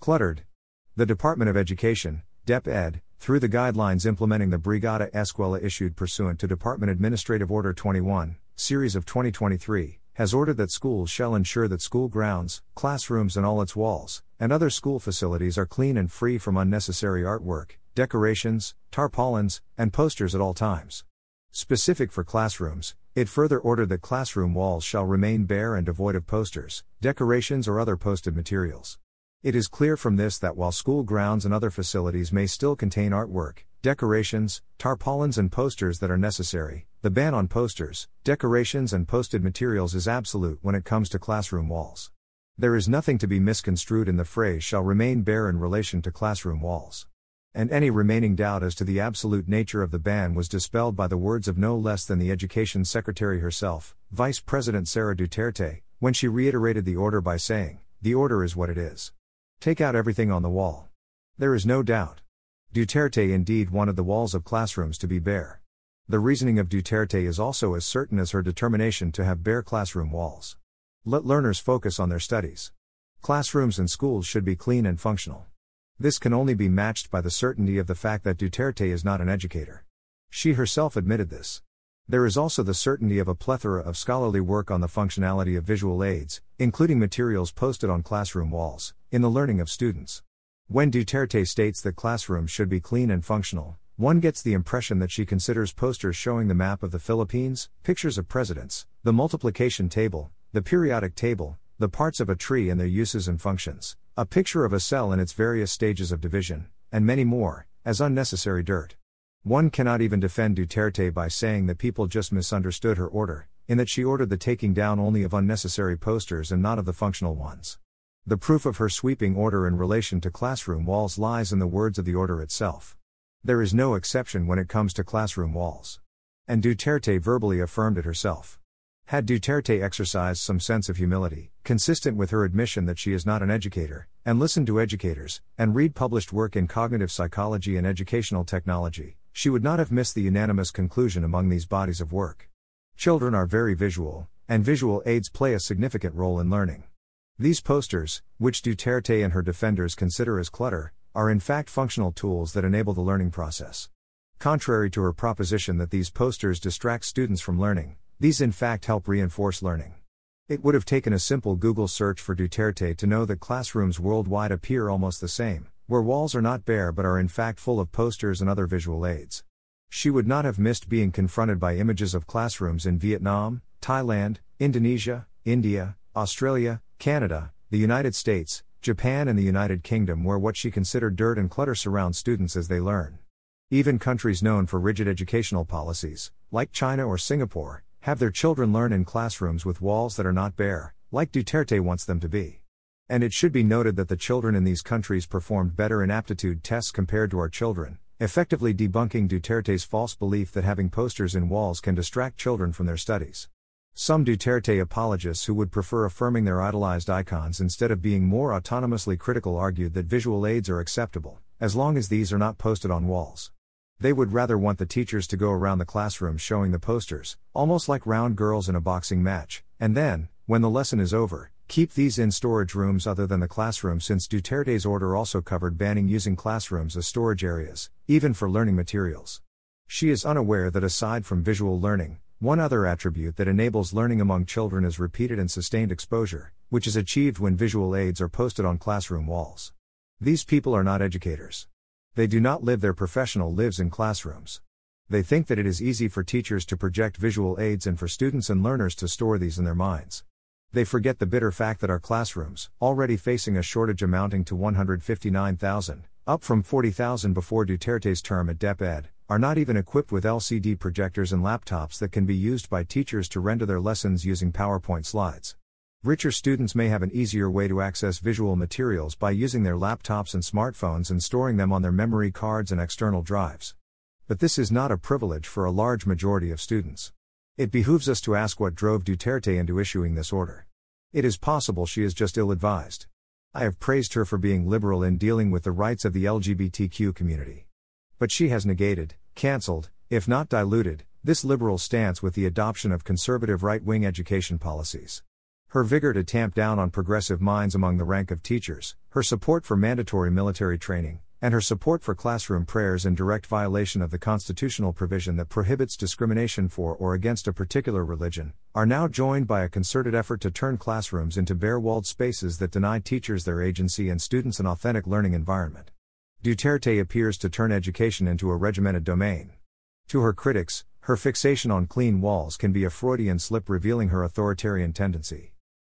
Cluttered. The Department of Education, DepEd, through the guidelines implementing the Brigada Eskwela issued pursuant to Department Administrative Order 21, Series of 2023, has ordered that schools shall ensure that school grounds, classrooms, and all its walls, and other school facilities are clean and free from unnecessary artwork, decorations, tarpaulins, and posters at all times. Specific for classrooms, it further ordered that classroom walls shall remain bare and devoid of posters, decorations, or other posted materials. It is clear from this that while school grounds and other facilities may still contain artwork, decorations, tarpaulins, and posters that are necessary, the ban on posters, decorations, and posted materials is absolute when it comes to classroom walls. There is nothing to be misconstrued in the phrase shall remain bare in relation to classroom walls. And any remaining doubt as to the absolute nature of the ban was dispelled by the words of no less than the Education Secretary herself, Vice President Sara Duterte, when she reiterated the order by saying, The order is what it is. Take out everything on the wall. There is no doubt. Duterte indeed wanted the walls of classrooms to be bare. The reasoning of Duterte is also as certain as her determination to have bare classroom walls. Let learners focus on their studies. Classrooms and schools should be clean and functional. This can only be matched by the certainty of the fact that Duterte is not an educator. She herself admitted this. There is also the certainty of a plethora of scholarly work on the functionality of visual aids, including materials posted on classroom walls, in the learning of students. When Duterte states that classrooms should be clean and functional, one gets the impression that she considers posters showing the map of the Philippines, pictures of presidents, the multiplication table, the periodic table, the parts of a tree and their uses and functions, a picture of a cell in its various stages of division, and many more, as unnecessary dirt. One cannot even defend Duterte by saying that people just misunderstood her order, in that she ordered the taking down only of unnecessary posters and not of the functional ones. The proof of her sweeping order in relation to classroom walls lies in the words of the order itself. There is no exception when it comes to classroom walls. And Duterte verbally affirmed it herself. Had Duterte exercised some sense of humility, consistent with her admission that she is not an educator, and listened to educators, and read published work in cognitive psychology and educational technology, she would not have missed the unanimous conclusion among these bodies of work. Children are very visual, and visual aids play a significant role in learning. These posters, which Duterte and her defenders consider as clutter, are in fact functional tools that enable the learning process. Contrary to her proposition that these posters distract students from learning, these in fact help reinforce learning. It would have taken a simple Google search for Duterte to know that classrooms worldwide appear almost the same where walls are not bare but are in fact full of posters and other visual aids. She would not have missed being confronted by images of classrooms in Vietnam, Thailand, Indonesia, India, Australia, Canada, the United States, Japan, and the United Kingdom, where what she considered dirt and clutter surround students as they learn. Even countries known for rigid educational policies, like China or Singapore, have their children learn in classrooms with walls that are not bare, like Duterte wants them to be. And it should be noted that the children in these countries performed better in aptitude tests compared to our children, effectively debunking Duterte's false belief that having posters in walls can distract children from their studies. Some Duterte apologists who would prefer affirming their idolized icons instead of being more autonomously critical argued that visual aids are acceptable, as long as these are not posted on walls. They would rather want the teachers to go around the classroom showing the posters, almost like round girls in a boxing match, and then, when the lesson is over, Keep these in storage rooms other than the classroom since Duterte's order also covered banning using classrooms as storage areas, even for learning materials. She is unaware that aside from visual learning, one other attribute that enables learning among children is repeated and sustained exposure, which is achieved when visual aids are posted on classroom walls. These people are not educators. They do not live their professional lives in classrooms. They think that it is easy for teachers to project visual aids and for students and learners to store these in their minds. They forget the bitter fact that our classrooms, already facing a shortage amounting to 159,000, up from 40,000 before Duterte's term at DepEd, are not even equipped with LCD projectors and laptops that can be used by teachers to render their lessons using PowerPoint slides. Richer students may have an easier way to access visual materials by using their laptops and smartphones and storing them on their memory cards and external drives. But this is not a privilege for a large majority of students. It behooves us to ask what drove Duterte into issuing this order. It is possible she is just ill advised. I have praised her for being liberal in dealing with the rights of the LGBTQ community. But she has negated, cancelled, if not diluted, this liberal stance with the adoption of conservative right wing education policies. Her vigor to tamp down on progressive minds among the rank of teachers, her support for mandatory military training, and her support for classroom prayers in direct violation of the constitutional provision that prohibits discrimination for or against a particular religion, are now joined by a concerted effort to turn classrooms into bare walled spaces that deny teachers their agency and students an authentic learning environment. Duterte appears to turn education into a regimented domain. To her critics, her fixation on clean walls can be a Freudian slip revealing her authoritarian tendency.